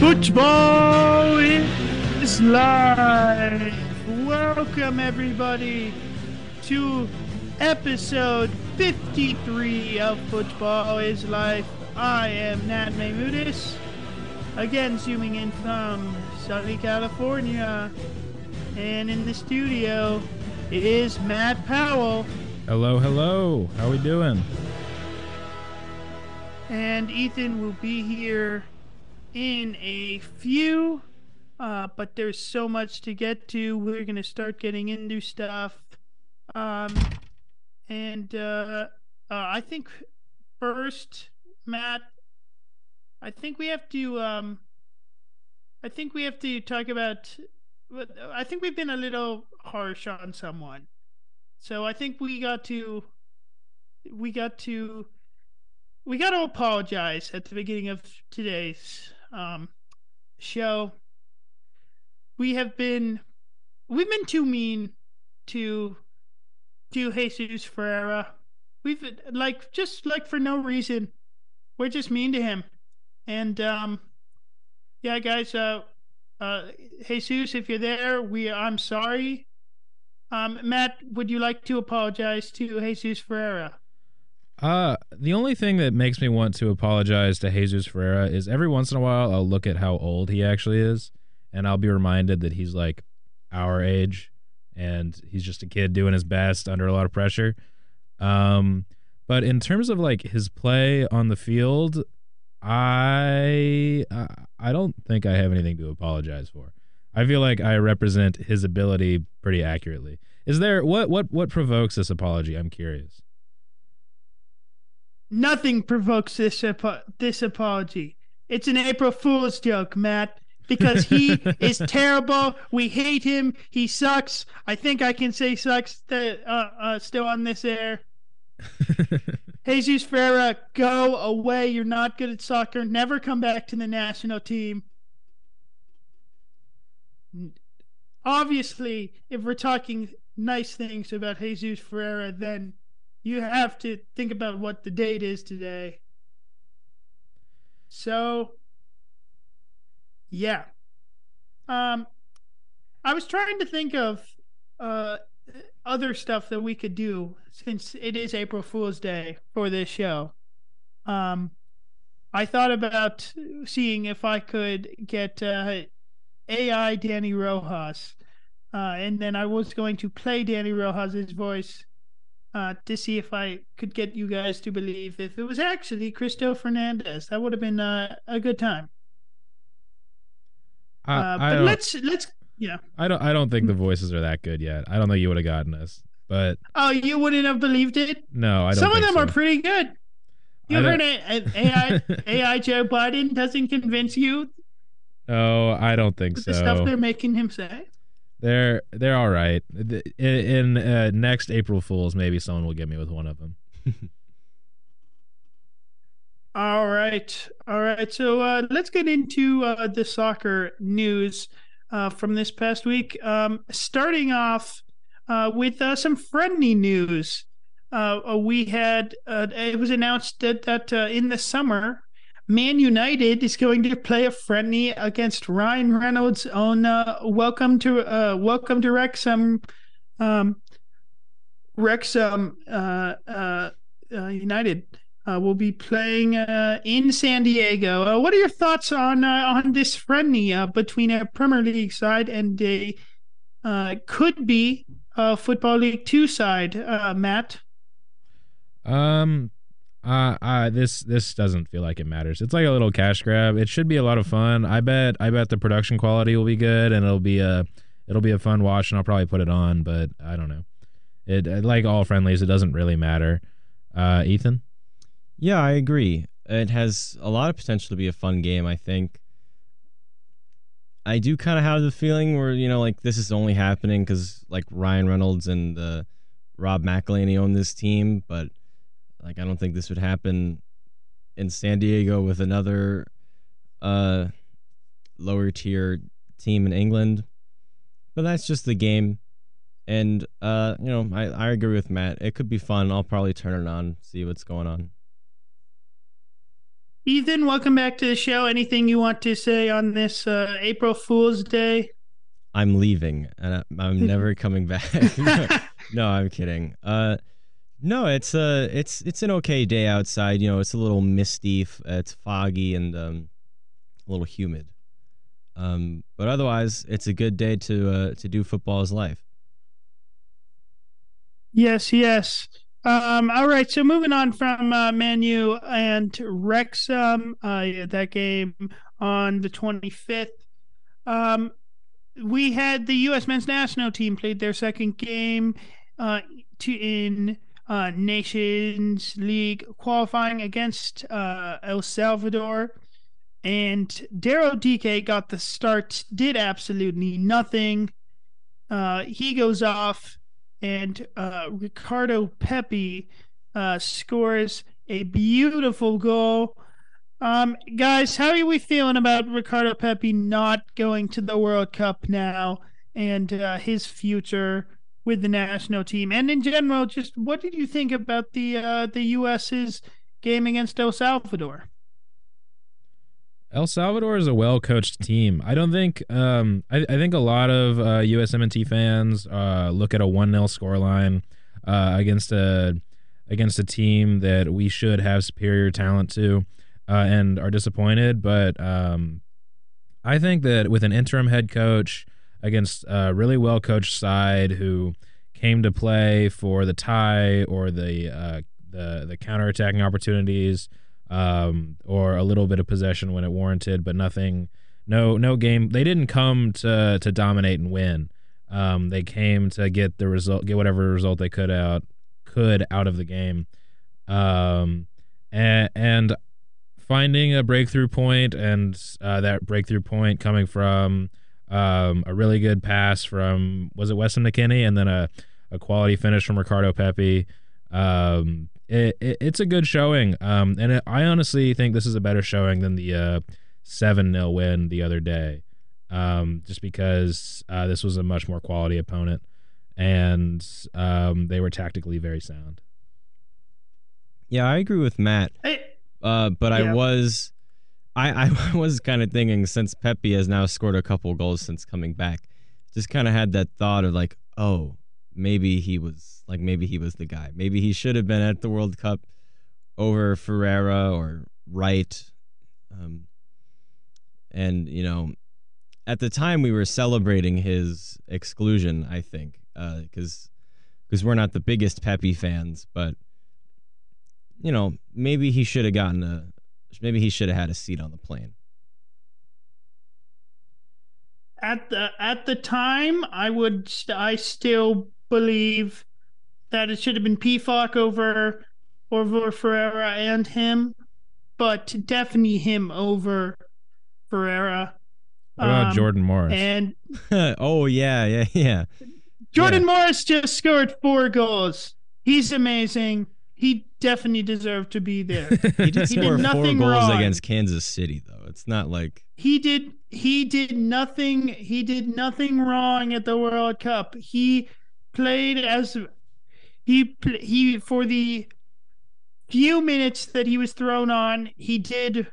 Football is live. Welcome everybody to episode 53 of Futbol is Life. I am Nat Maymudis, again zooming in from sunny California. And in the studio is Matt Powell. Hello, hello. How are we doing? And Ethan will be here in a few. Uh, but there's so much to get to. We're gonna start getting into stuff. Um, and uh, uh, I think first, Matt, I think we have to. Um, I think we have to talk about. I think we've been a little harsh on someone, so I think we got to. We got to. We got to apologize at the beginning of today's um, show. We have been, we've been too mean to to Jesus Ferreira. We've like just like for no reason. We're just mean to him. And um yeah, guys, uh uh Jesus, if you're there, we I'm sorry. Um Matt, would you like to apologize to Jesus Ferreira? Uh the only thing that makes me want to apologize to Jesus Ferreira is every once in a while I'll look at how old he actually is and I'll be reminded that he's like our age and he's just a kid doing his best under a lot of pressure. Um, but in terms of like his play on the field, I I don't think I have anything to apologize for. I feel like I represent his ability pretty accurately. Is there what what what provokes this apology? I'm curious. Nothing provokes this this apology. It's an April Fool's joke, Matt because he is terrible. We hate him. He sucks. I think I can say sucks that, uh, uh, still on this air. Jesus Ferreira, go away. You're not good at soccer. Never come back to the national team. Obviously, if we're talking nice things about Jesus Ferreira, then you have to think about what the date is today. So, yeah. Um, I was trying to think of uh other stuff that we could do since it is April Fool's Day for this show. Um, I thought about seeing if I could get uh, AI Danny Rojas, uh, and then I was going to play Danny Rojas's voice uh, to see if I could get you guys to believe if it was actually Cristo Fernandez. That would have been uh, a good time. Uh, but let's let's yeah. I don't I don't think the voices are that good yet. I don't know you would have gotten us, but oh, you wouldn't have believed it. No, I don't. Some of them so. are pretty good. You I heard a, AI AI Joe Biden doesn't convince you. Oh, I don't think so. The stuff they're making him say. They're they're all right. In, in uh, next April Fools, maybe someone will get me with one of them. All right. All right. So uh, let's get into uh, the soccer news uh, from this past week. Um, starting off uh, with uh, some friendly news. We had, it was announced that, that in the summer, Man United is going to play a friendly against Ryan Reynolds on Welcome to Welcome to Wrexham. Um, Wrexham United uh, will be playing uh, in San Diego. Uh, what are your thoughts on uh, on this friendly uh, between a Premier League side and a uh, could be a Football League Two side, Matt? Um, uh, uh, this this doesn't feel like it matters. It's like a little cash grab. It should be a lot of fun. I bet I bet the production quality will be good, and it'll be a it'll be a fun watch, and I'll probably put it on. But I don't know. It like all friendlies, it doesn't really matter. Uh, Ethan. Yeah, I agree. It has a lot of potential to be a fun game, I think. I do kind of have the feeling where, you know, like this is only happening because, like, Ryan Reynolds and uh, Rob McElhenney own this team, but, like, I don't think this would happen in San Diego with another uh, lower tier team in England. But that's just the game. And, uh, you know, I, I agree with Matt. It could be fun. I'll probably turn it on, see what's going on. Ethan, welcome back to the show. Anything you want to say on this uh, April Fool's Day? I'm leaving and I'm never coming back. no, I'm kidding. Uh, no, it's a uh, it's it's an okay day outside. You know, it's a little misty, it's foggy, and um, a little humid. Um, but otherwise, it's a good day to uh, to do football's life. Yes, yes. Um, all right, so moving on from uh, Manu and Wrexham, uh, that game on the 25th. Um, we had the U.S. men's national team played their second game uh, to in uh, Nations League qualifying against uh, El Salvador. And Daryl Dike got the start, did absolutely nothing. Uh, he goes off, and uh, Ricardo Pepi uh, scores a beautiful goal. Um, guys, how are we feeling about Ricardo Pepi not going to the World Cup now and uh, his future with the national team? And in general, just what did you think about the uh, the U.S.'s game against El Salvador? El Salvador is a well coached team. I don't think um, I, I, think a lot of uh, USMNT fans uh, look at a one 0 scoreline uh, against a against a team that we should have superior talent to, uh, and are disappointed. But um, I think that with an interim head coach against a really well coached side who came to play for the tie or the uh, the the counter attacking opportunities um, or a little bit of possession when it warranted, but nothing. No, no game. They didn't come to to dominate and win. Um, they came to get the result, get whatever result they could out could out of the game, um, and, and finding a breakthrough point, and uh, that breakthrough point coming from um, a really good pass from was it Weston McKennie, and then a a quality finish from Ricardo Pepi. Um, it, it, it's a good showing. Um, and it, I honestly think this is a better showing than the uh, seven uh, 0 win the other day. Um, just because uh, this was a much more quality opponent, and um, they were tactically very sound. Yeah, I agree with Matt. Uh, but yeah. I was, I, I was kind of thinking since Pepi has now scored a couple goals since coming back, just kind of had that thought of like, oh, maybe he was like maybe he was the guy. Maybe he should have been at the World Cup over Ferreira or Wright. Um, and you know, at the time we were celebrating his exclusion. I think because uh, because we're not the biggest Pepi fans, but you know maybe he should have gotten a maybe he should have had a seat on the plane. At the at the time, I would I still believe that it should have been Pefok over over Ferreira and him, but definitely him over Ferreira. What about um, Jordan Morris? And oh yeah, yeah, yeah. Jordan yeah. Morris just scored four goals. He's amazing. He definitely deserved to be there. he did score did four goals wrong. against Kansas City, though. It's not like he did. He did nothing. He did nothing wrong at the World Cup. He played as he he for the few minutes that he was thrown on, he did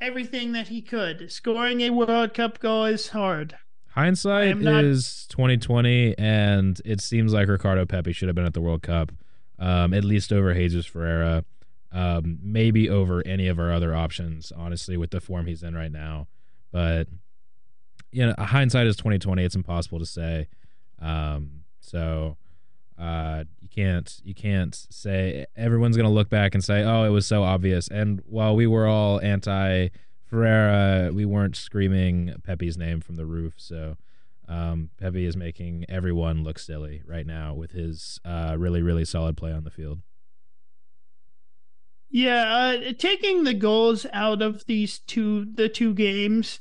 everything that he could. Scoring a World Cup goal is hard. Hindsight not... is twenty twenty, and it seems like Ricardo Pepi should have been at the World Cup, um, at least over Jesus Ferreira, um, maybe over any of our other options. Honestly, with the form he's in right now, but you know, hindsight is twenty twenty. It's impossible to say. Um, so uh, you can't you can't say everyone's gonna look back and say, oh, it was so obvious. And while we were all anti Ferreira, we weren't screaming Pepi's name from the roof. So um, Pepi is making everyone look silly right now with his uh, really really solid play on the field. Yeah, uh, taking the goals out of these two the two games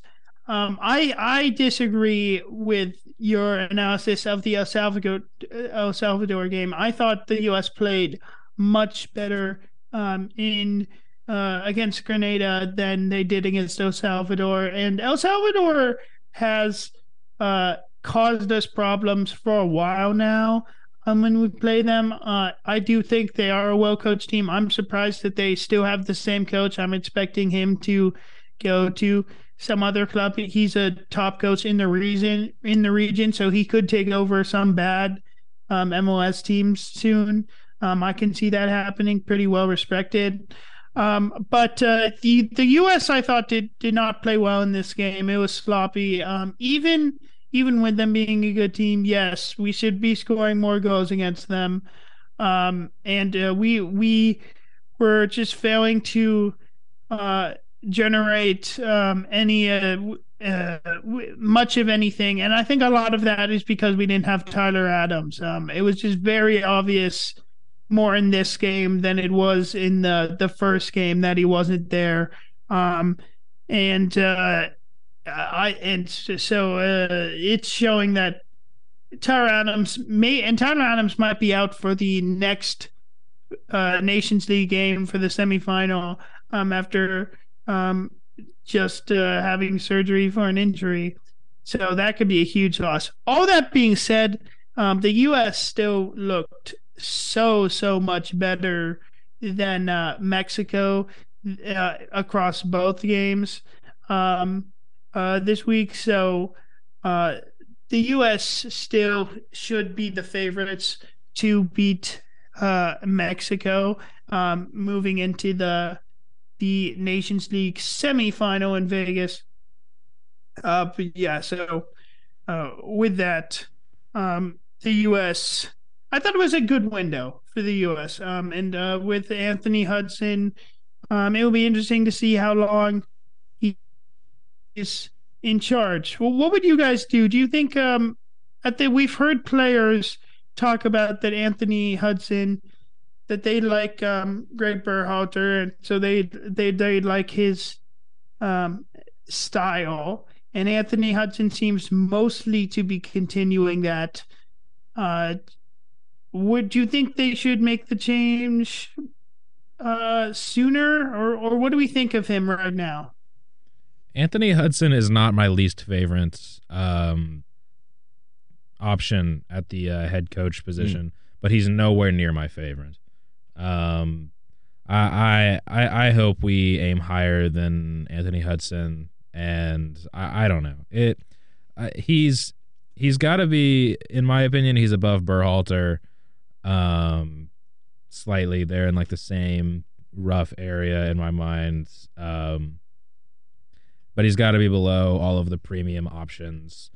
um, I I disagree with your analysis of the El Salvador El Salvador game. I thought the U.S. played much better um, in uh, against Grenada than they did against El Salvador, and El Salvador has uh, caused us problems for a while now. um, when we play them. Uh, I do think they are a well coached team. I'm surprised that they still have the same coach. I'm expecting him to go to some other club. He's a top coach in the region, in the region, so he could take over some bad um, MLS teams soon. Um, I can see that happening. Pretty well respected. Um, but uh, the the U.S. I thought did did not play well in this game. It was sloppy. Um, even even with them being a good team, yes, we should be scoring more goals against them. Um, and uh, we we were just failing to uh, generate um, any uh, uh, much of anything. And I think a lot of that is because we didn't have Tyler Adams. Um, it was just very obvious more in this game than it was in the the first game that he wasn't there. Um, and uh, I and so uh, it's showing that Tyler Adams may and Tyler Adams might be out for the next uh, Nations League game for the semifinal um, after um, just uh, having surgery for an injury. So that could be a huge loss. All that being said, um, the U.S. still looked so so much better than uh, Mexico uh, across both games um, uh, this week. So uh, the U.S. still should be the favorites to beat uh, Mexico um, moving into the the Nations League semifinal in Vegas. Uh, yeah, so uh, with that, um, the U.S. I thought it was a good window for the U.S. Um, and uh, with Anthony Hudson, um, it will be interesting to see how long is in charge. Well, what would you guys do? Do you think um, that they, we've heard players talk about that Anthony Hudson that they like um, Greg Berhalter, and so they they they like his um, style. And Anthony Hudson seems mostly to be continuing that. Uh, would you think they should make the change uh, sooner, or or what do we think of him right now? Anthony Hudson is not my least favorite um, option at the uh, head coach position, mm. but he's nowhere near my favorite. Um, I, I I hope we aim higher than Anthony Hudson, and I, I don't know it. Uh, he's he's got to be, in my opinion, he's above Berhalter um, slightly. They're in like the same rough area in my mind. Um, but he's got to be below all of the premium options.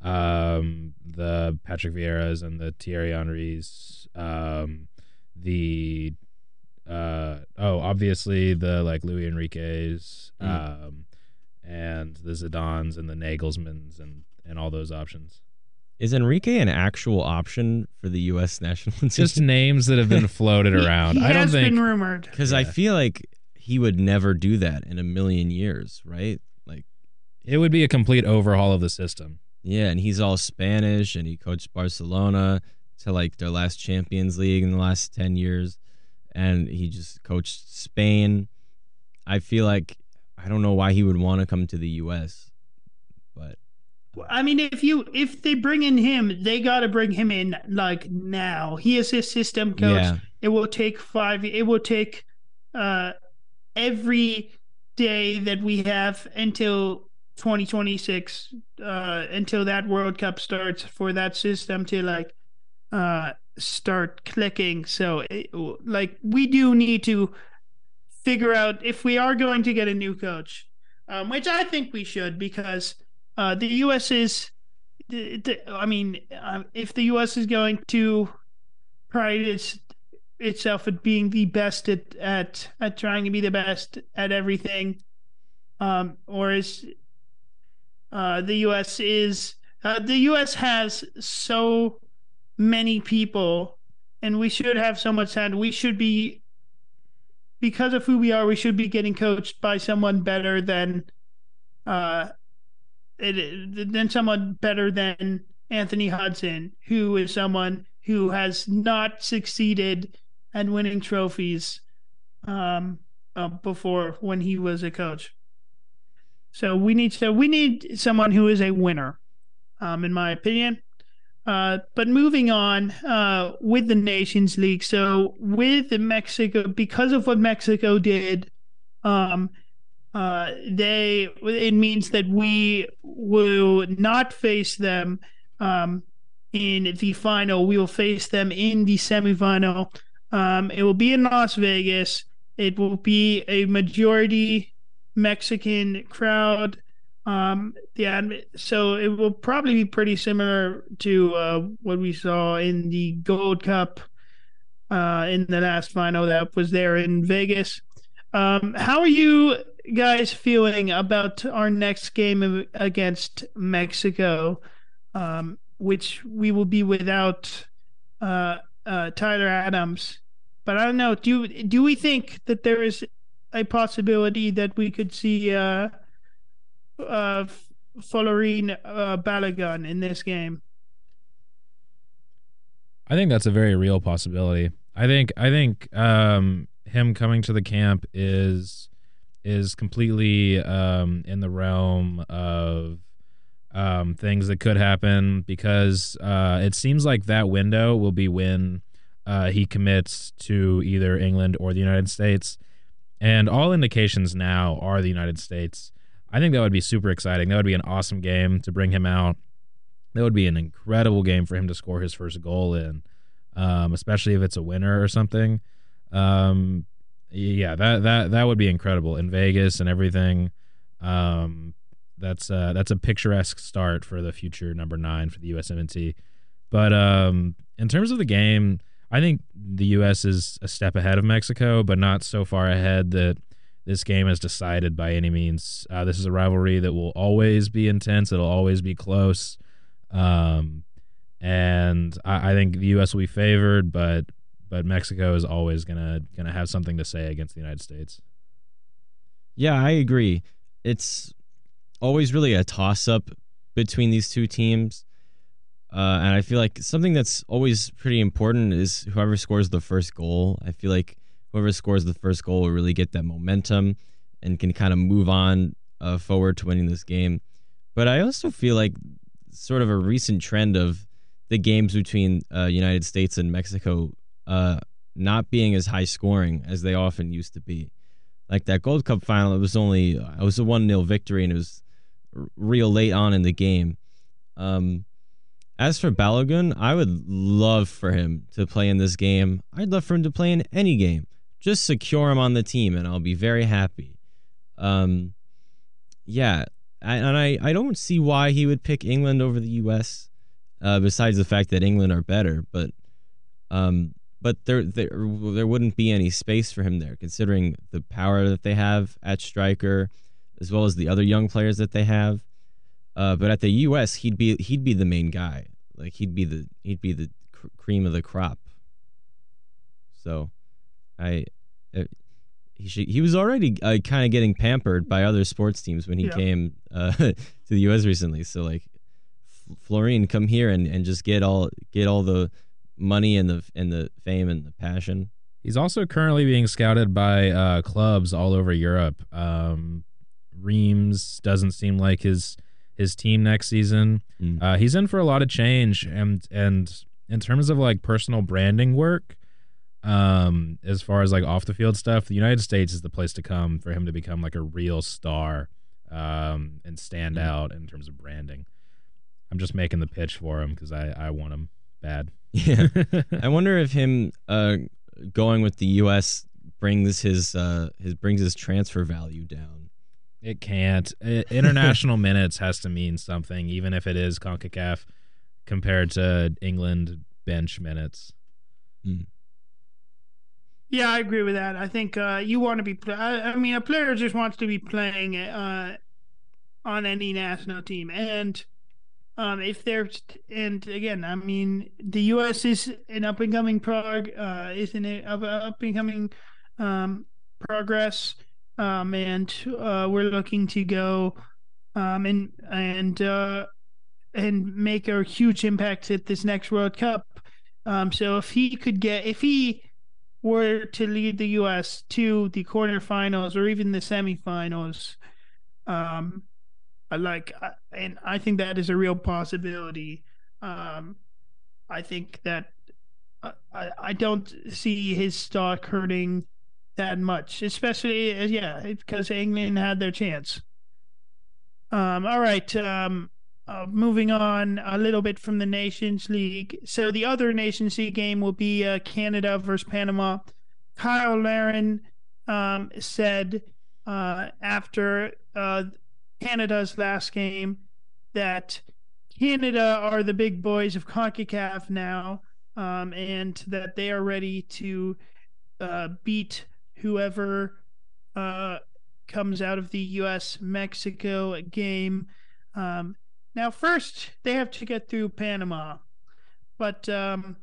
Um, the Patrick Vieiras and the Thierry Henrys, um, the uh, oh, obviously the like Luis Enrique's, mm. um, and the Zidanes and the Nagelsmanns and and all those options. Is Enrique an actual option for the U.S. national team? Just names that have been floated around. He I don't think it has think been rumored. Because yeah. I feel like he would never do that in a million years, right? Like, it would be a complete overhaul of the system. Yeah, and he's all Spanish, and he coached Barcelona to like their last Champions League in the last ten years, and he just coached Spain. I feel like I don't know why he would want to come to the U.S., but I mean, if you if they bring in him, they got to bring him in like now. He is a system coach. Yeah. It will take five. It will take uh, every day that we have until 2026, uh, until that World Cup starts, for that system to like uh, start clicking. So, it, like, we do need to figure out if we are going to get a new coach, um, which I think we should because uh, the U.S. is, I mean, uh, if the U.S. is going to pride its, itself at being the best at, at at trying to be the best at everything, um, or is uh, the U.S. is uh, the U.S. has so many people, and we should have so much time. We should be because of who we are. We should be getting coached by someone better than uh, it, than someone better than Anthony Hudson, who is someone who has not succeeded at winning trophies um, uh, before when he was a coach. So we need to we need someone who is a winner, um, in my opinion. Uh, but moving on uh, with the Nations League. So with Mexico, because of what Mexico did, um, uh, they it means that we will not face them um, in the final. We will face them in the semifinal. Um, it will be in Las Vegas. It will be a majority Mexican crowd. Um, yeah, so it will probably be pretty similar to uh, what we saw in the Gold Cup uh, in the last final that was there in Vegas. Um, how are you guys feeling about our next game against Mexico, um, which we will be without uh, uh, Tyler Adams? But I don't know. Do do we think that there is a possibility that we could see? Uh, uh, Folarin uh, Balogun in this game? I think that's a very real possibility. I think I think um, him coming to the camp is is completely um, in the realm of um, things that could happen because uh, it seems like that window will be when uh, he commits to either England or the United States, and all indications now are the United States. I think that would be super exciting. That would be an awesome game to bring him out. That would be an incredible game for him to score his first goal in, um, especially if it's a winner or something. Um, yeah, that that that would be incredible in Vegas and everything. Um, that's uh, that's a picturesque start for the future number nine for the USMNT. But um, in terms of the game, I think the U.S. is a step ahead of Mexico, but not so far ahead that this game is decided by any means. Uh, this is a rivalry that will always be intense. It'll always be close. Um, and I, I, think the U.S. will be favored, but but Mexico is always gonna gonna have something to say against the United States. Yeah, I agree. It's always really a toss up between these two teams. Uh, and I feel like something that's always pretty important is whoever scores the first goal. I feel like whoever scores the first goal will really get that momentum and can kind of move on uh, forward to winning this game. But I also feel like sort of a recent trend of the games between uh, United States and Mexico uh, not being as high scoring as they often used to be. Like that Gold Cup final, it was only it was a one 0 victory and it was real late on in the game. Um, as for Balogun, I would love for him to play in this game. I'd love for him to play in any game just secure him on the team and I'll be very happy. Um, yeah, and I, I don't see why he would pick England over the U.S. Uh, besides the fact that England are better, but um, but there there there wouldn't be any space for him there, considering the power that they have at striker, as well as the other young players that they have. Uh, but at the U.S., he'd be he'd be the main guy. Like he'd be the he'd be the cr- cream of the crop. So I uh, he should, he was already uh, kind of getting pampered by other sports teams when he yeah. came uh, to the U.S. recently. So like, Folarin, come here and, and just get all get all the money and the and the fame and the passion. He's also currently being scouted by uh, clubs all over Europe. Um, Reims doesn't seem like his his team next season. Mm. Uh, he's in for a lot of change, and and in terms of like personal branding work, um, as far as like off the field stuff, the United States is the place to come for him to become like a real star um, and stand mm-hmm. out in terms of branding. I'm just making the pitch for him because I, I want him bad. Yeah. I wonder if him uh, going with the U.S. brings his uh, his brings his transfer value down. It can't. International minutes has to mean something, even if it is Concacaf compared to England bench minutes. Mm. Yeah, I agree with that. I think uh, you want to be. I, I, mean, a player just wants to be playing uh, on any national team, and um, if they're and again, I mean, the U.S. is an up and coming prog, uh, is an up and coming um, progress, um, and uh, we're looking to go um, and and uh, and make a huge impact at this next World Cup. Um, so if he could get, if he were to lead the U.S. to the quarterfinals or even the semifinals, um, I like, and I think that is a real possibility. Um, I think that uh, I I don't see his stock hurting that much, especially uh, yeah because England had their chance. Um, all right. Um, uh, moving on a little bit from the Nations League. So the other Nations League game will be uh, Canada versus Panama. Cyle Larin um, said uh, after uh, Canada's last game that Canada are the big boys of CONCACAF now, um, and that they are ready to uh, beat whoever uh, comes out of the U.S. Mexico game. Um, now, first, they have to get through Panama. But um,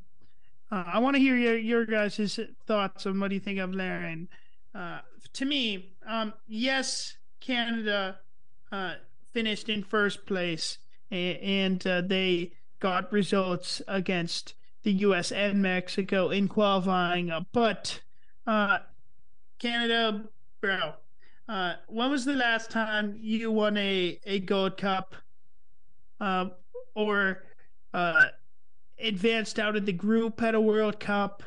uh, I want to hear your, your guys' thoughts on what do you think of Larin. Uh, to me, um, yes, Canada uh, finished in first place and, uh, they got results against the U.S. and Mexico in qualifying. But uh, Canada, bro, uh, when was the last time you won a, a Gold Cup? uh, or uh, advanced out of the group at a World Cup.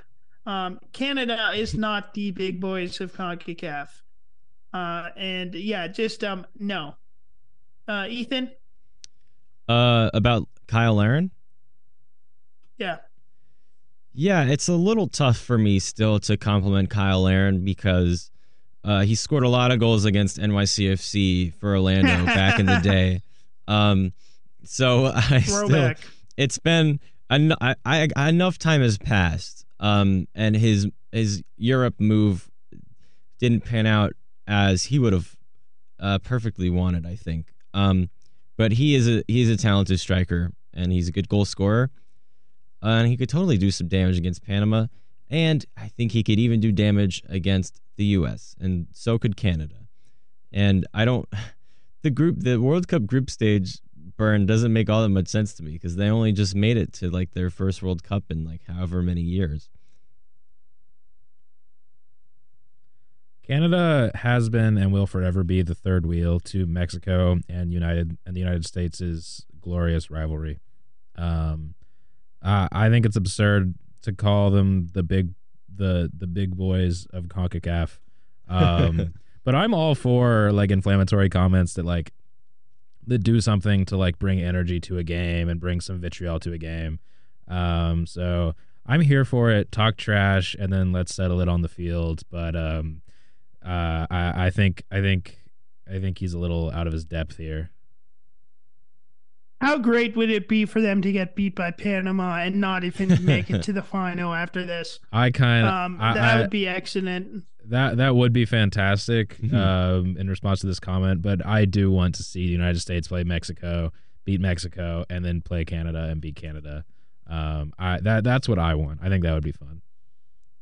Um, Canada is not the big boys of CONCACAF. Uh, and yeah, just um, no. Uh, Ethan? Uh, about Cyle Larin? Yeah. Yeah, it's a little tough for me still to compliment Cyle Larin because uh, he scored a lot of goals against NYCFC for Orlando back in the day. Um, so I still, it's been en- I, I, enough time has passed, um, and his his Europe move didn't pan out as he would have uh, perfectly wanted. I think, um, but he is a he's a talented striker and he's a good goal scorer, uh, and he could totally do some damage against Panama, and I think he could even do damage against the U.S. and so could Canada. And I don't the group the World Cup group stage burn doesn't make all that much sense to me because they only just made it to like their first World Cup in like however many years. Canada has been and will forever be the third wheel to Mexico and United and the United States' glorious rivalry. Um, uh, I think it's absurd to call them the big the the big boys of CONCACAF. Um, but I'm all for like inflammatory comments that like that do something to like bring energy to a game and bring some vitriol to a game. Um, so I'm here for it. Talk trash and then let's settle it on the field. But um, uh, I, I think I think I think he's a little out of his depth here. How great would it be for them to get beat by Panama and not even make it to the final after this? I kind of um, that I, would be excellent. That that would be fantastic. Mm-hmm. Um, in response to this comment, but I do want to see the United States play Mexico, beat Mexico, and then play Canada and beat Canada. Um, I that that's what I want. I think that would be fun.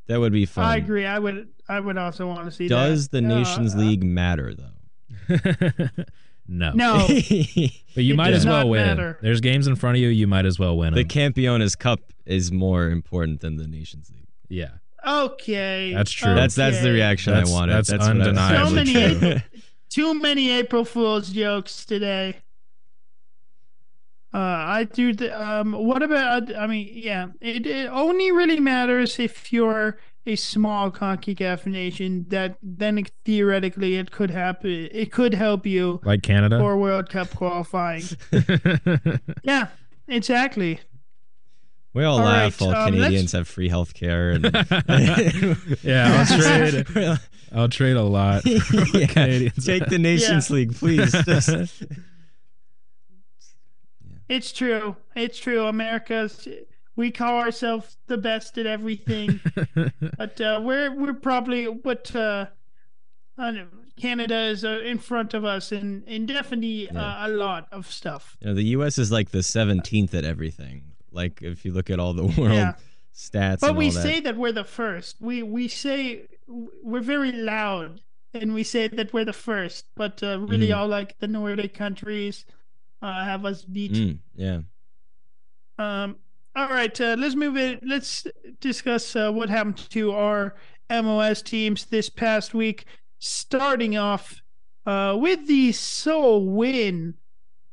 That would be fun. I agree. I would. I would also want to see. Does that. the Nations uh, League matter though? No. No. but you might as well win. Matter. There's games in front of you. You might as well win. The them. Campeones Cup is more important than the Nations League. Yeah. Okay. That's true. Okay. That's that's the reaction that's, I wanted. That's, that's undeniably so many true. April, too many April Fools jokes today. Uh, I do. The, um, what about? I mean, yeah, it, it only really matters if you're a small CONCACAF nation that then theoretically it could happen. It could help you, like Canada, for World Cup qualifying. yeah, exactly. We all, all laugh right, um, Canadians have free health care. And... yeah, I'll trade. I'll trade a lot. yeah. Canadians. Take the Nations yeah. League, please. It's true. It's true. America's we call ourselves the best at everything, but uh, we're we're probably but uh, Canada is uh, in front of us in in definitely yeah. Uh, a lot of stuff. You know, the U.S. is like the seventeenth at everything. Like if you look at all the world yeah. stats, but we that. say that we're the first. We we say we're very loud and we say that we're the first, but uh, really mm. all like the Nordic countries uh, have us beat. Mm, yeah. Um, all right, uh, let's move it. Let's discuss uh, what happened to our MLS teams this past week. Starting off uh, with the sole win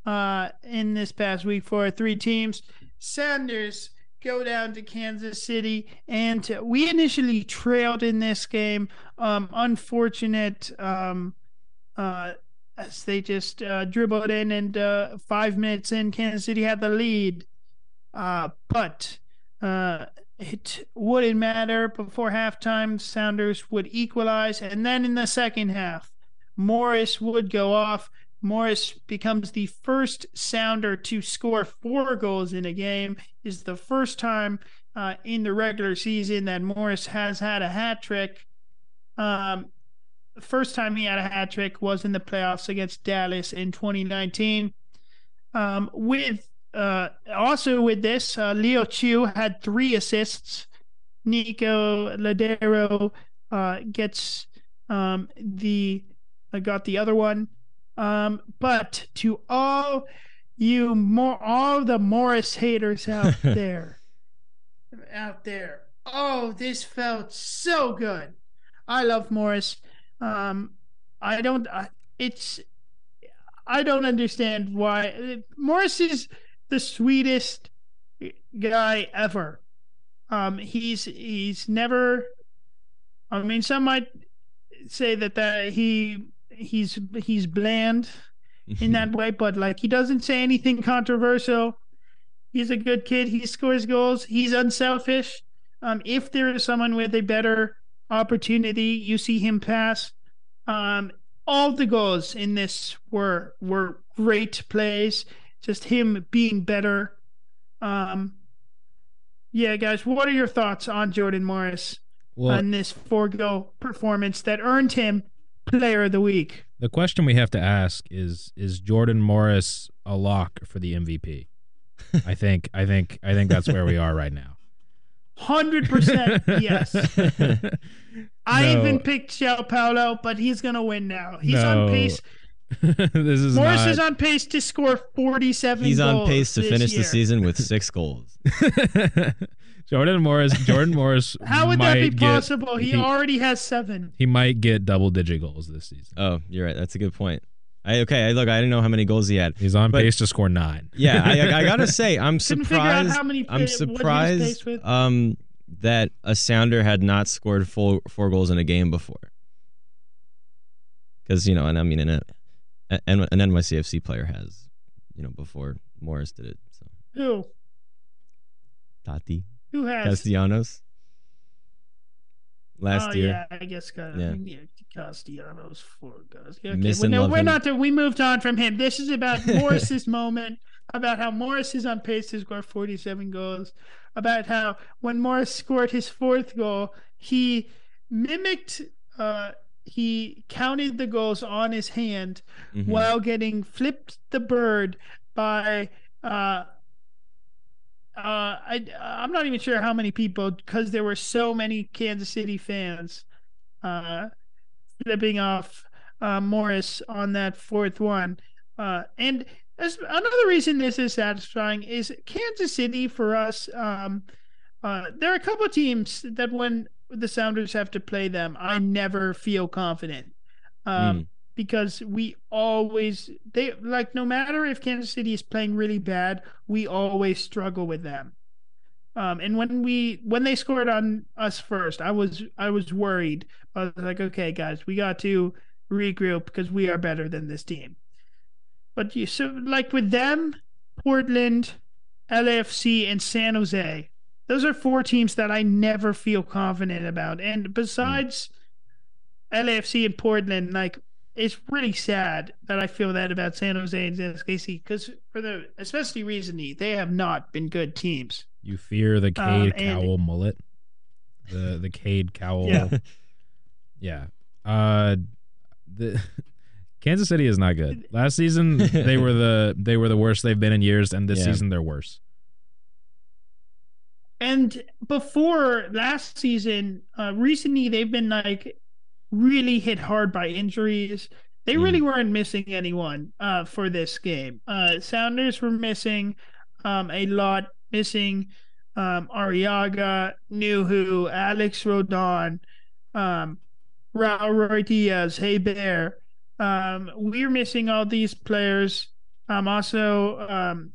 uh, in this past week for our three teams. Sounders go down to Kansas City, and we initially trailed in this game. Um, unfortunate, um, uh, as they just uh, dribbled in, and five minutes in, Kansas City had the lead. Uh, but uh, it wouldn't matter before halftime. Sounders would equalize, and then in the second half, Morris would go off. Morris becomes the first Sounder to score four goals in a game. Is the first time uh, in the regular season that Morris has had a hat trick. Um, first time he had a hat trick was in the playoffs against Dallas in 2019. Um, with uh, also with this, uh, Leo Chu had three assists. Nico Lodeiro uh, gets um, the uh, got the other one. Um, but to all you more all the Morris haters out there, out there, oh, this felt so good. I love Morris. Um, I don't. I, it's. I don't understand why Morris is the sweetest guy ever. Um, he's he's never. I mean, some might say that that he he's he's bland in that way, but like he doesn't say anything controversial. He's a good kid. He scores goals. He's unselfish. Um, if there is someone with a better opportunity, you see him pass. Um, all the goals in this were were great plays. Just him being better. Um, yeah, guys, what are your thoughts on Jordan Morris well, on this four goal performance that earned him Player of the Week? The question we have to ask is: Is Jordan Morris a lock for the MVP? I think, I think, I think that's where we are right now. Hundred percent, yes. I no. even picked João Paulo, but he's gonna win now. He's no. on pace. this is Morris not... is on pace to score forty-seven. He's on pace to finish year. the season with six goals. Jordan Morris. Jordan Morris. How would that be get, possible? He, he, already has seven. He might get double-digit goals this season. Oh, you're right. That's a good point. I okay. I look. I didn't know how many goals he had. He's on but, pace to score nine. Yeah, I, I gotta say, I'm surprised. how many I'm surprised. Um, that a Sounder had not scored four four goals in a game before. Because you know, and I mean, an an NYCFC player has, you know, before Morris did it. So who? Taty. Who has Castellanos? Last oh, year. Yeah, I guess uh, yeah. yeah. Castellanos for guys. Okay, well, no, we're not. To, we moved on from him. This is about Morris's moment. About how Morris is on pace to score 47 goals. About how when Morris scored his fourth goal, he mimicked. Uh, he counted the goals on his hand mm-hmm. while getting flipped the bird by uh, uh, I I'm not even sure how many people because there were so many Kansas City fans uh, flipping off uh, Morris on that fourth one. Uh, and as, another reason this is satisfying is Kansas City for us. Um, uh, there are a couple of teams that when the Sounders have to play them, I never feel confident. Um, mm because we always they like no matter if Kansas City is playing really bad, we always struggle with them. Um, and when we when they scored on us first, I was I was worried. I was like, okay, guys, we got to regroup because we are better than this team. But you so like with them, Portland, LAFC, and San Jose, those are four teams that I never feel confident about. And besides mm. LAFC and Portland, like it's really sad that I feel that about San Jose and SKC because for the especially recently they have not been good teams. You fear the Cade um, Cowell mullet, the the Cade Cowell. Yeah, yeah. Uh, the Kansas City is not good. Last season they were the they were the worst they've been in years, and this yeah. season they're worse. And before last season, uh, recently they've been like really hit hard by injuries. They really mm. weren't missing anyone uh, for this game. Uh, Sounders were missing um, a lot, missing um, Arreaga, Nouhou, Alex Roldan, um, Raul Ruidíaz, Heber. Um, we're missing all these players. Um, also, um,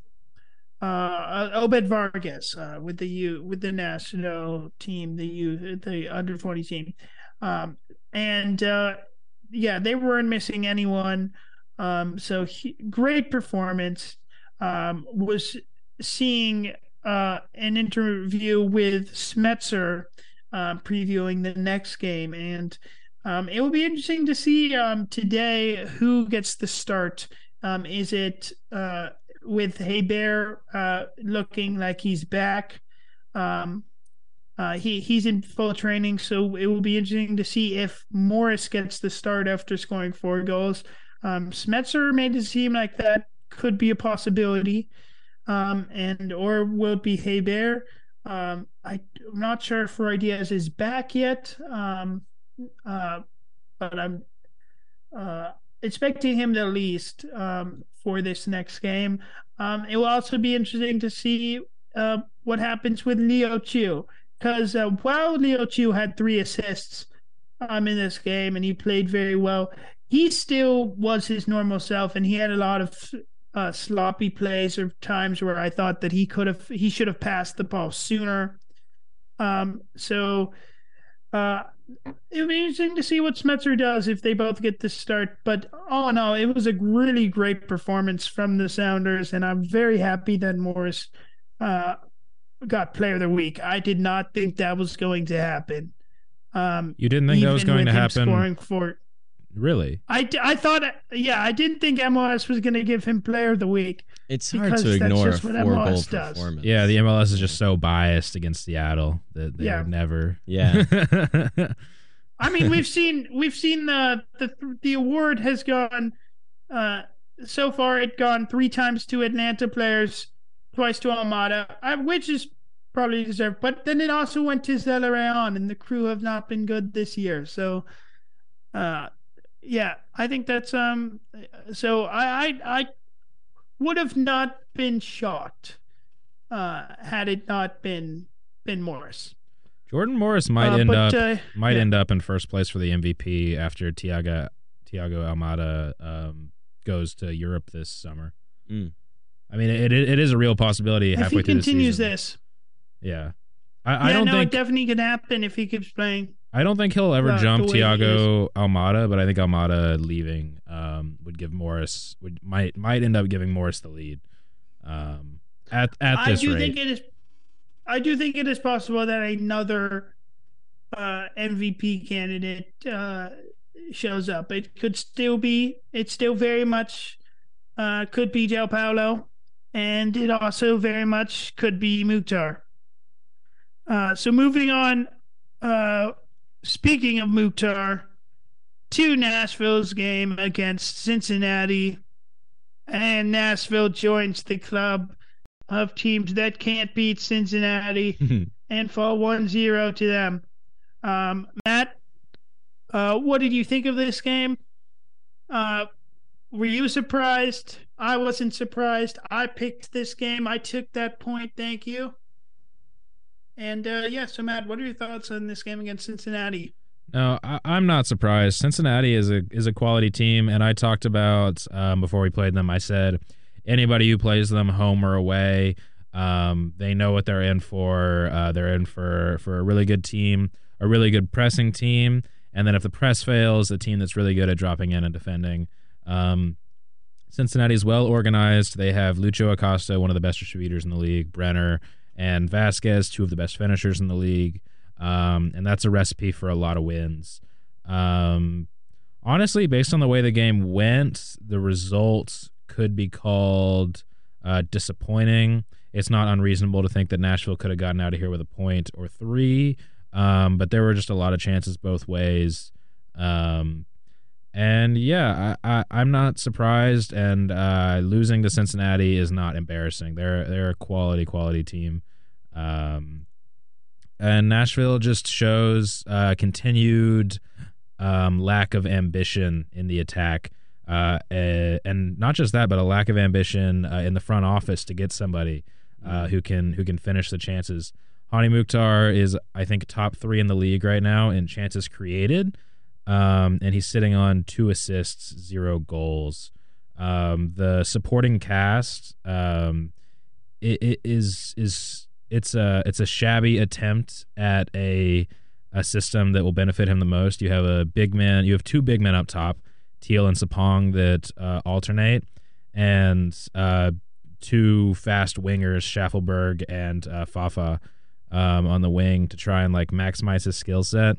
uh, Obed Vargas uh, with the U with the national team, the U the under twenty team, um, and uh, yeah, they weren't missing anyone. Um, so he, great performance. Um, was seeing uh, an interview with Schmetzer uh, previewing the next game, and um, it will be interesting to see um, today who gets the start. Um, is it uh, with Heber uh, looking like he's back? Um, uh, he he's in full training, so it will be interesting to see if Morris gets the start after scoring four goals. Um, Schmetzer made it seem like that could be a possibility, um, and or will it be Heber? Um, I, am not sure if Ruidíaz is back yet, um, uh, but I'm uh, expecting him at least um, for this next game. Um, it will also be interesting to see uh, what happens with Leo Chu because uh, while Leo Chu had three assists um, in this game and he played very well, he still was his normal self and he had a lot of uh, sloppy plays or times where I thought that he could have he should have passed the ball sooner. Um, so uh, it would be interesting to see what Schmetzer does if they both get the start. But all in all, it was a really great performance from the Sounders, and I'm very happy that Morris uh, got player of the week. I did not think that was going to happen. Um, you didn't think that was going to happen? Scoring for really? I, I thought yeah I didn't think MLS was going to give him player of the week. It's hard to ignore a four goal does. performance. Yeah, the MLS is just so biased against Seattle that they yeah. never. Yeah. I mean, we've seen we've seen the the the award has gone. Uh, so far, it gone three times to Atlanta players twice to Almada, which is probably deserved. But then it also went to Zelarayán, and the crew have not been good this year. So, uh, yeah, I think that's um. So I I, I would have not been shocked uh, had it not been been Morris. Jordan Morris might uh, end but, up uh, might yeah. end up in first place for the MVP after Thiago Tiago Almada um, goes to Europe this summer. Mm. I mean, it, it, it is a real possibility if halfway through the continues season. this. Yeah, I, yeah, I don't no, think it definitely could happen if he keeps playing. I don't think he'll ever jump Thiago Almada, but I think Almada leaving um, would give Morris would might might end up giving Morris the lead. Um, at at this I do rate. think it is. I do think it is possible that another uh, MVP candidate uh, shows up. It could still be. It still very much uh, could be João Paulo and it also very much could be Mukhtar. Uh, so moving on, uh, speaking of Mukhtar, to Nashville's game against Cincinnati, and Nashville joins the club of teams that can't beat Cincinnati and fall 1-0 to them. Um, Matt, uh, what did you think of this game? Uh, were you surprised? I wasn't surprised. I picked this game. I took that point. Thank you. And uh, yeah, so Matt, what are your thoughts on this game against Cincinnati? No, I, am not surprised. Cincinnati is a is a quality team, and I talked about um, before we played them. I said anybody who plays them home or away, um, they know what they're in for. Uh, they're in for for a really good team, a really good pressing team, and then if the press fails, a team that's really good at dropping in and defending. Um, Cincinnati is well organized. They have Lucho Acosta, one of the best distributors in the league, Brenner and Vazquez, two of the best finishers in the league. Um, and that's a recipe for a lot of wins. Um, honestly, based on the way the game went, the results could be called uh, disappointing. It's not unreasonable to think that Nashville could have gotten out of here with a point or three, um, but there were just a lot of chances both ways. Um, and yeah, I, I am not surprised. And uh, losing to Cincinnati is not embarrassing. They're they're a quality quality team. Um, and Nashville just shows uh, continued um, lack of ambition in the attack. Uh, and not just that, but a lack of ambition uh, in the front office to get somebody uh, who can who can finish the chances. Hany Mukhtar is, I think, top three in the league right now in chances created um, and he's sitting on two assists, zero goals. Um, the supporting cast um, it, it is is it's a it's a shabby attempt at a a system that will benefit him the most. You have a big man, you have two big men up top, Teal and Sapong that uh, alternate, and uh, two fast wingers, Shaffelburg and uh, Fafa, um, on the wing to try and like maximize his skill set.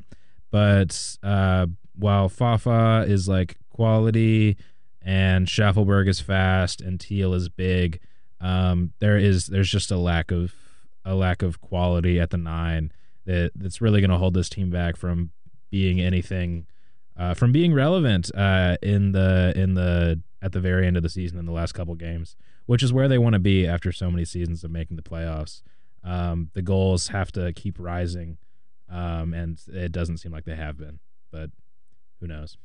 But uh, while Fafa is like quality and Shaffelburg is fast and Teal is big, um, there is there's just a lack of a lack of quality at the nine that that's really going to hold this team back from being anything, uh, from being relevant uh, in the in the at the very end of the season in the last couple games, which is where they want to be after so many seasons of making the playoffs. Um, the goals have to keep rising, um, and it doesn't seem like they have been. But who knows?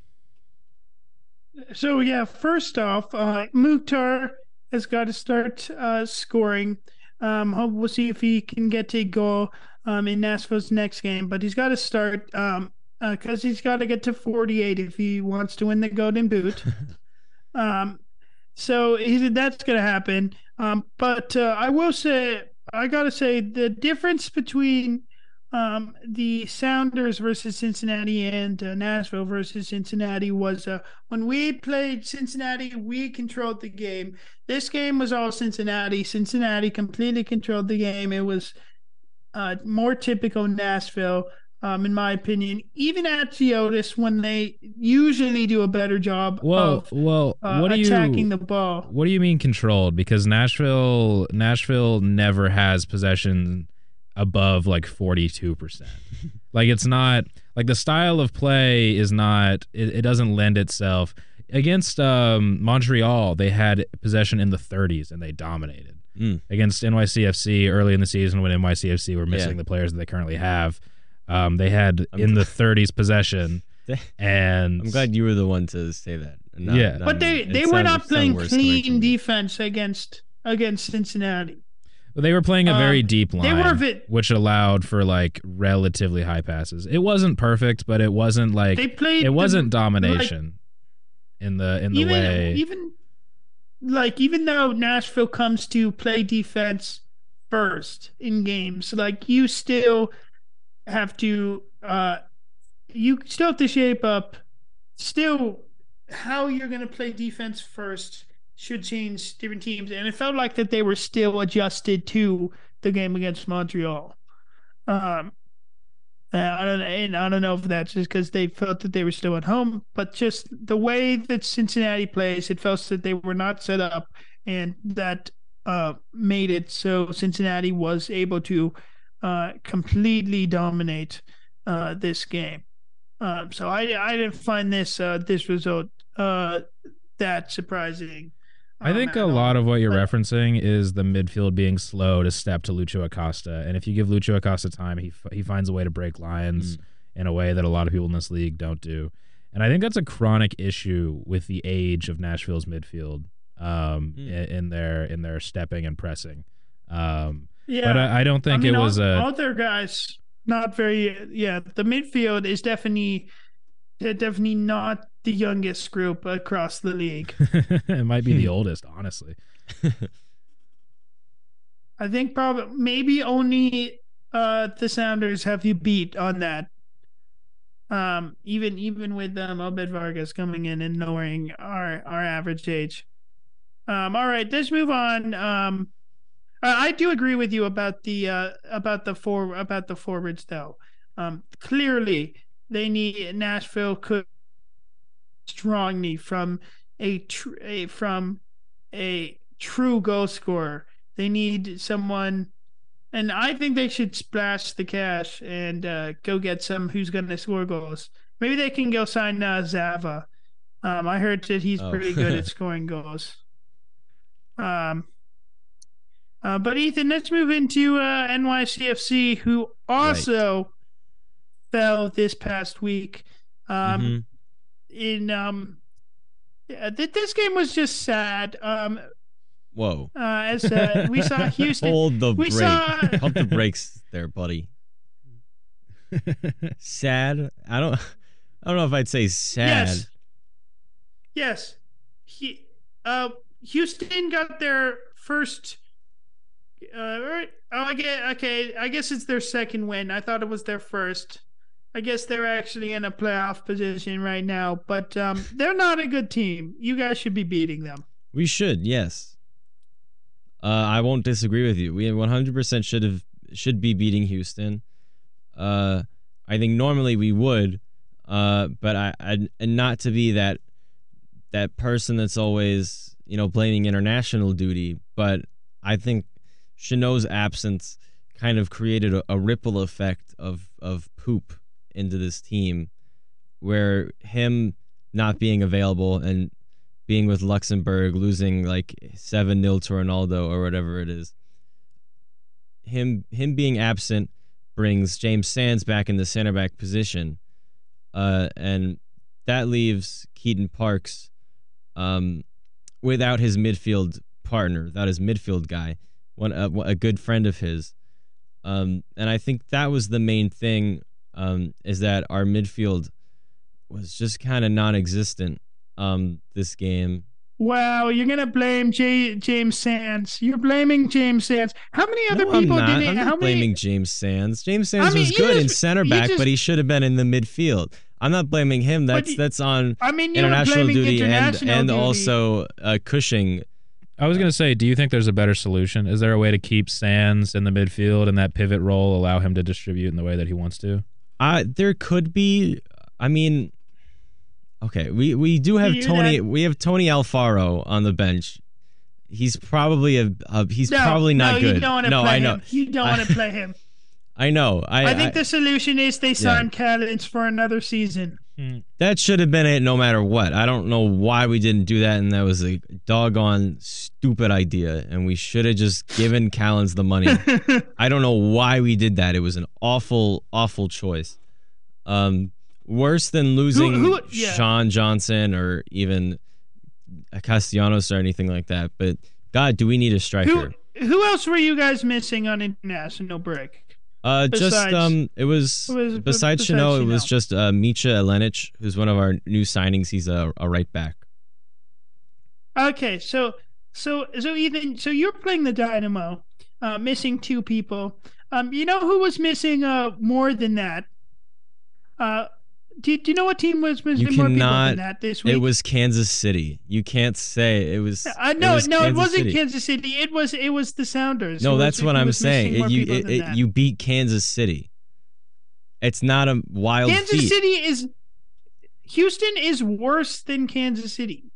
So yeah, first off, uh, Mukhtar has got to start uh, scoring. Um, we'll see if he can get a goal um, in Nashville's next game, but he's got to start um, because uh, he's got to get to 48 if he wants to win the Golden Boot. um, so he that's going to happen. Um, but uh, I will say, I got to say, the difference between um, the Sounders versus Cincinnati and uh, Nashville versus Cincinnati was uh, when we played Cincinnati, we controlled the game. This game was all Cincinnati. Cincinnati completely controlled the game. It was uh, more typical Nashville, um, in my opinion. Even at Geodis, when they usually do a better job well, of well, uh, what do attacking you, the ball. What do you mean controlled? Because Nashville, Nashville never has possession above like forty two percent. Like it's not like the style of play is not. It, it doesn't lend itself against um, Montreal. They had possession in the 30s and they dominated Mm. against NYCFC early in the season when NYCFC were missing Yeah. the players that they currently have. Um, they had I'm in the 30s possession, and I'm glad you were the one to say that. not- Yeah. not But they me. It they were not playing clean defense against against Cincinnati. They were playing a very Um, deep line, They were which allowed for like relatively high passes. It wasn't perfect, but it wasn't like they played it wasn't the, domination in the in the even way. even like even though Nashville comes to play defense first in games, like you still have to uh you still have to shape up still how you're going to play defense first should change different teams and it felt like that they were still adjusted to the game against Montreal. Um I don't and I don't know if that's just because they felt that they were still at home, but just the way that Cincinnati plays, it felt that they were not set up, and that uh, made it so Cincinnati was able to uh, completely dominate uh, this game. Um, so I I didn't find this uh, this result uh, that surprising. I think a lot of what you're referencing is the midfield being slow to step to Lucho Acosta, and if you give Lucho Acosta time, he f- he finds a way to break lines in a way that a lot of people in this league don't do. And I think that's a chronic issue with the age of Nashville's midfield um, Mm. in, in their in their stepping and pressing. Um, yeah, But I, I don't think I mean, it was all, a. all their guys not very. Yeah, the midfield is definitely they're definitely not the youngest group across the league. it might be the oldest, honestly. I think probably maybe only uh the Sounders have you beat on that. Um, even even with um Obed Vargas coming in and lowering our our average age. Um, all right, let's move on. Um, I I do agree with you about the uh about the for about the forwards though. Um, clearly they need Nashville could strongly from a, tr- a from a true goal scorer. They need someone, and I think they should splash the cash and uh, go get some who's going to score goals. Maybe they can go sign uh, Zava. Um, I heard that he's Oh. pretty good at scoring goals. Um, uh, but Ethan, let's move into uh, NYCFC, who also fell this past week. Um, Mhm. In um, yeah, th- this game was just sad. Um, Whoa. uh, as uh, we saw Houston. Hold the we brake. saw- Pump the brakes there, buddy. Sad. I don't. I don't know if I'd say sad. Yes. Yes. He, uh, Houston got their first Uh, oh, I get, okay. I guess it's their second win. I thought it was their first. I guess they're actually in a playoff position right now, but um, they're not a good team. You guys should be beating them. We should, yes. Uh, I won't disagree with you. We 100% should have should be beating Houston. Uh, I think normally we would, uh, but I, I and not to be that that person that's always you know blaming international duty, but I think Chanot's absence kind of created a, a ripple effect of of poop into this team, where him not being available and being with Luxembourg, losing like seven 0 to Ronaldo or whatever it is. Him him being absent brings James Sands back in the center back position, uh, and that leaves Keaton Parks um, without his midfield partner, without his midfield guy, one a, a good friend of his. Um, and I think that was the main thing um, is that our midfield was just kind of non-existent um, this game. Wow, you're gonna blame J- James Sands. You're blaming James Sands. How many other no, people I'm not. did he? I'm how not blaming many? James Sands. James Sands I mean, was you good in center you back, just- but he should have been in the midfield. I'm not blaming him. That's you- that's on I mean, you were international duty and and duty. also uh, Cushing. I was gonna say, do you think there's a better solution? Is there a way to keep Sands in the midfield and that pivot role allow him to distribute in the way that he wants to? Uh, there could be. I mean, okay, we we do have Tony. We have Tony Alfaro on the bench. He's probably a. a he's no, probably not no, good. You don't want to no, play I know. him. You don't I- want to play him. I know. I, I think the solution is they sign Callens for another season. That should have been it no matter what. I don't know why we didn't do that, and that was a doggone stupid idea, and we should have just given Callens the money. I don't know why we did that. It was an awful, awful choice. Um, worse than losing who- yeah. Sean Johnson or even Castellanos or anything like that. But God, do we need a who striker? who else were you guys missing on international break? Uh, just um, it was, It was besides besides Chanel, it was just uh, Mitja Ilenič, who's one of our new signings. He's a, a right back. Okay, so so so Ethan, so you're playing the Dynamo, uh, missing two people. Um, you know who was missing uh more than that? Uh, do, do you know what team was missing You more people than that this week? It was Kansas City. You can't say it was. Uh, no, it was no it wasn't City. Kansas City. It was it was the Sounders. No, Who that's was- what I'm saying. It, you it, it- you beat Kansas City. It's not a wild Kansas feat. City is Houston is worse than Kansas City.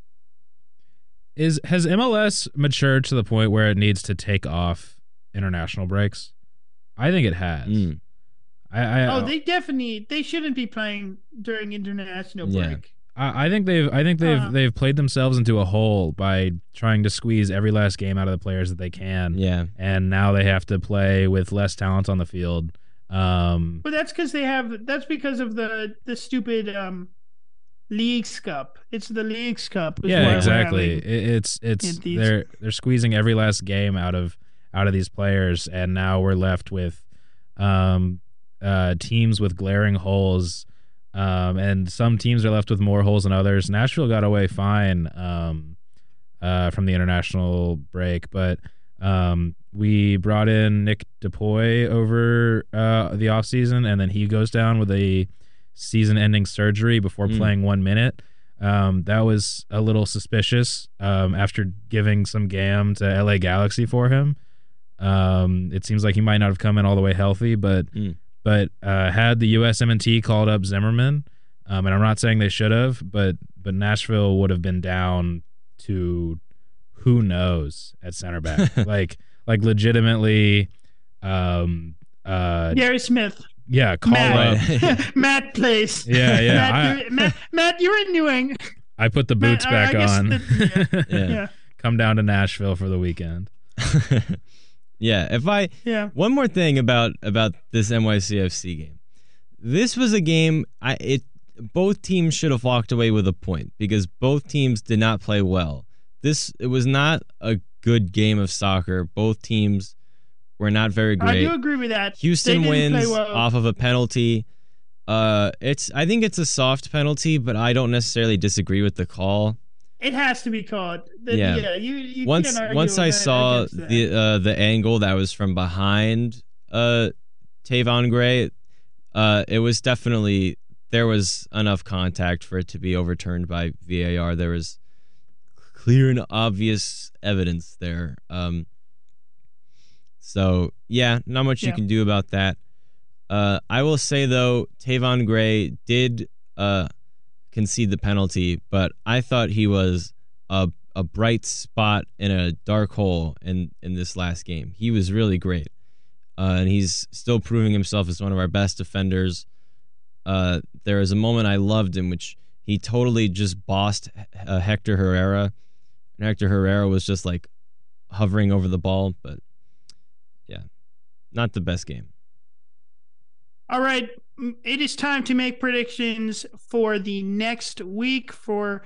Is has MLS matured to the point where it needs to take off international breaks? I think it has. Mm. I, I Oh, they definitely they shouldn't be playing during international Yeah. break. I, I think they've I think they've Uh. they've played themselves into a hole by trying to squeeze every last game out of the players that they can, Yeah. and now they have to play with less talent on the field. Um, But that's because they have. That's because of the the stupid um, Leagues Cup. It's the Leagues Cup. yeah, exactly. It, it's it's they're they're squeezing every last game out of out of these players, and now we're left with um, uh, teams with glaring holes. Um, and some teams are left with more holes than others. Nashville got away fine um, uh, from the international break, but um, we brought in Nick DePuy over uh, the offseason, and then he goes down with a season-ending surgery before Mm. playing one minute. Um, that was a little suspicious um, after giving some gam to LA Galaxy for him. Um, it seems like he might not have come in all the way healthy, but Mm. But uh, had the USMNT called up Zimmerman, um, and I'm not saying they should have, but but Nashville would have been down to who knows at center back, like like legitimately, um, uh, Gary Smith, yeah, call Matt. up. Matt Place. Yeah, yeah, Matt, I- you're, Matt, Matt, you're in New England. I put the boots I- I back guess on. that- Yeah. Yeah, Come down to Nashville for the weekend. Yeah. If I yeah. one more thing about about this NYCFC game, this was a game. I it both teams should have walked away with a point because both teams did not play well. This it was not a good game of soccer. Both teams were not very great. I do agree with that. Houston They didn't play wins well. off of a penalty. Uh, it's I think it's a soft penalty, but I don't necessarily disagree with the call. It has to be called. The, Yeah. yeah. You, you once once I saw the uh, the angle that was from behind uh, Tayvon Gray, uh, it was definitely there was enough contact for it to be overturned by VAR. There was clear and obvious evidence there. Um, so yeah, not much you can do about that. Uh, I will say though, Tayvon Gray did uh, concede the penalty, but I thought he was a a bright spot in a dark hole in in this last game. He was really great, uh, and he's still proving himself as one of our best defenders. Uh, there was a moment I loved in which he totally just bossed uh, Hector Herrera, and Hector Herrera was just like hovering over the ball, but yeah, not the best game. All right, it is time to make predictions for the next week for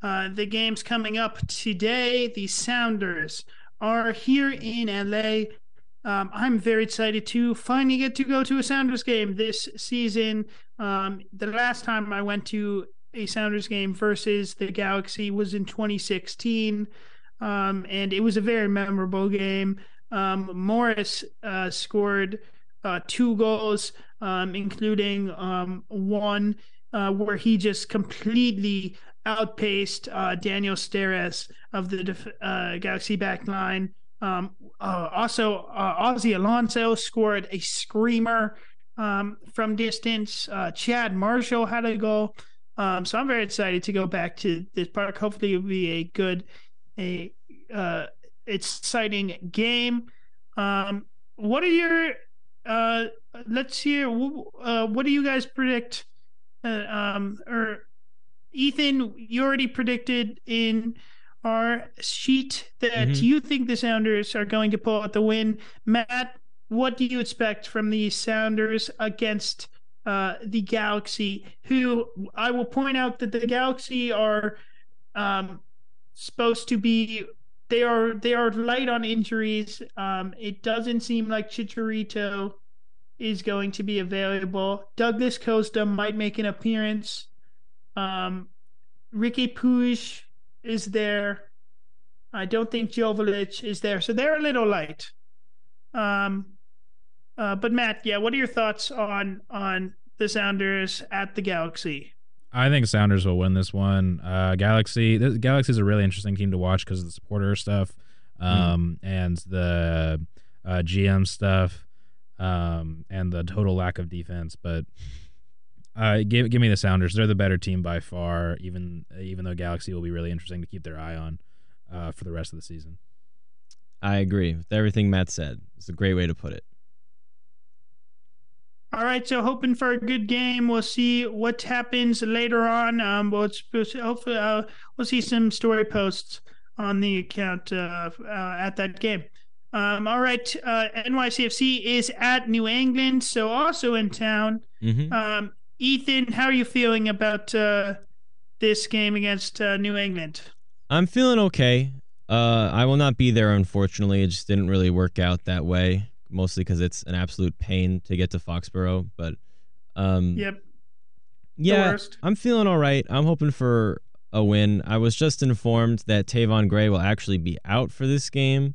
uh, the games coming up today. The Sounders are here in LA. Um, I'm very excited to finally get to go to a Sounders game this season. Um, the last time I went to a Sounders game versus the Galaxy was in 2016, um, and it was a very memorable game. Um, Morris uh, scored uh, two goals um, including um, one uh, where he just completely outpaced uh, Daniel Steres of the def- uh, Galaxy back line. Um, uh, also, uh, Ozzie Alonso scored a screamer um, from distance. Chad Marshall had a goal. Um, so I'm very excited to go back to this park. Hopefully, it'll be a good, a exciting game. Um, what are your uh, let's hear. Uh, what do you guys predict? Uh, um, or Ethan, you already predicted in our sheet that Mhm. you think the Sounders are going to pull out the win. Matt, what do you expect from the Sounders against uh, the Galaxy? Who I will point out that the Galaxy are um, supposed to be they are they are light on injuries. Um, it doesn't seem like Chicharito is going to be available. Douglas Costa might make an appearance. Um, Riqui Puig is there. I don't think Joveljić is there, so they're a little light. Um, uh, but Matt, yeah, what are your thoughts on on the Sounders at the Galaxy? I think Sounders will win this one. Uh, Galaxy, the Galaxy is a really interesting team to watch because of the supporter stuff, um, and the uh, GM stuff, um, and the total lack of defense. But uh, give give me the Sounders. They're the better team by far. Even even though Galaxy will be really interesting to keep their eye on uh, for the rest of the season. I agree with everything Matt said. It's a great way to put it. All right, so hoping for a good game. We'll see what happens later on. Um, we'll hopefully uh, we'll see some story posts on the account uh, uh, at that game. Um, all right, uh, NYCFC is at New England, so also in town. hmm Um, Ethan, how are you feeling about uh, this game against uh, New England? I'm feeling okay. Uh, I will not be there, unfortunately. It just didn't really work out that way, mostly because it's an absolute pain to get to Foxborough. But um, Yep, yeah. I'm feeling all right. I'm hoping for a win. I was just informed that Tayvon Gray will actually be out for this game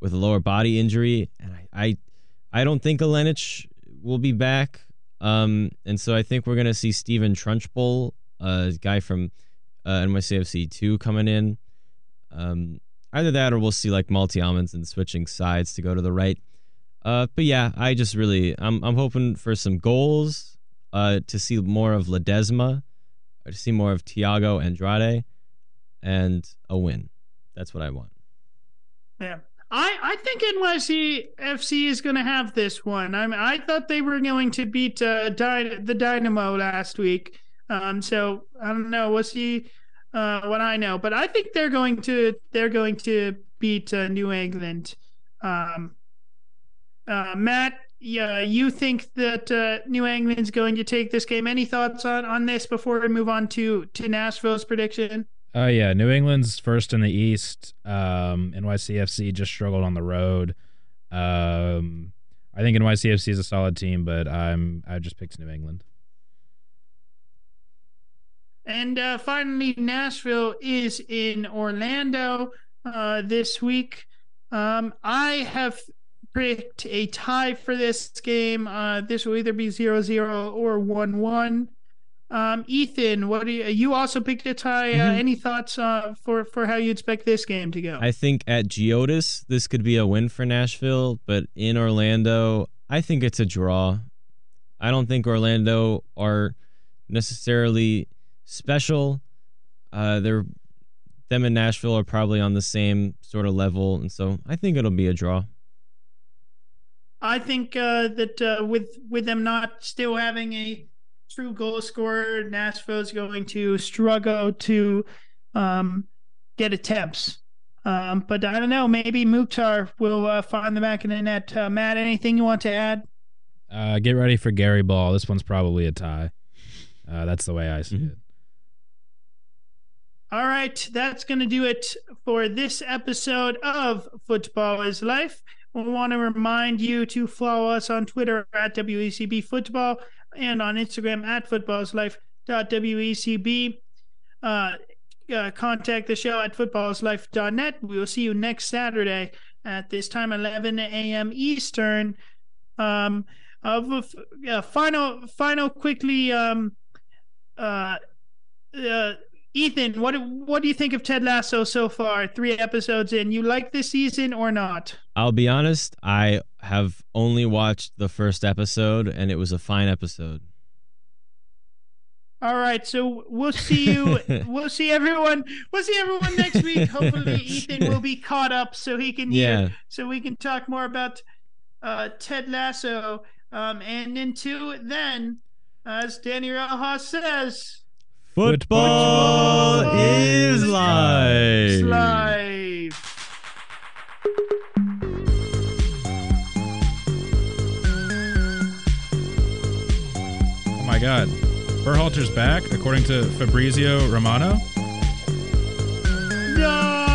with a lower body injury, and I, I, I don't think Ilenič will be back. Um, and so I think we're gonna see Steven Turnbull, a guy from uh, NYCFC two, coming in. Um, either that, or we'll see like multi almonds and switching sides to go to the right. Uh, but yeah, I just really, I'm, I'm hoping for some goals. Uh, to see more of Ledezma, to see more of Thiago Andrade, and a win. That's what I want. Yeah. I, I think NYCFC is going to have this one. I mean, I thought they were going to beat uh, Dy- the Dynamo last week. Um, so I don't know. We'll see uh, what I know, but I think they're going to they're going to beat uh, New England. Um, uh, Matt, yeah, you think that uh, New England's going to take this game? Any thoughts on, on this before we move on to to Nashville's prediction? Uh, yeah, New England's first in the East. Um, NYCFC just struggled on the road. Um, I think NYCFC is a solid team, but I'm I just picked New England. And uh, finally, Nashville is in Orlando uh, this week. Um, I have picked a tie for this game. Uh, this will either be 0 0 or 1 1. Um, Ethan, what do you, you also picked a tie? Uh, Mhm. any thoughts uh, for for how you expect this game to go? I think at Geodis, this could be a win for Nashville, but in Orlando, I think it's a draw. I don't think Orlando are necessarily special. Uh, they're them and Nashville are probably on the same sort of level, and so I think it'll be a draw. I think uh, that uh, with with them not still having a true goal scorer, Nashville's going to struggle to um, get attempts. Um, but I don't know. Maybe Mukhtar will uh, find the back of the net. Uh, Matt, anything you want to add? Uh, get ready for Gary Ball. This one's probably a tie. Uh, that's the way I see Mhm. it. All right, that's going to do it for this episode of Futbol is Life. We want to remind you to follow us on Twitter at WECB Futbol and on Instagram at futbolislife.wecb. Uh, uh, contact the show at futbolislife.net. We will see you next Saturday at this time, 11 a.m. Eastern. Um, of uh, final, final, quickly. Um, uh, uh, Ethan, what what do you think of Ted Lasso so far? Three episodes in, you like this season or not? I'll be honest, I have only watched the first episode, and it was a fine episode. All right, so we'll see you. we'll see everyone. We'll see everyone next week. Hopefully, Ethan will be caught up so he can hear, Yeah. so we can talk more about uh, Ted Lasso. Um, and until then, as Dani Rojas says, Football, is live. Oh my God. Berhalter's back, according to Fabrizio Romano. No!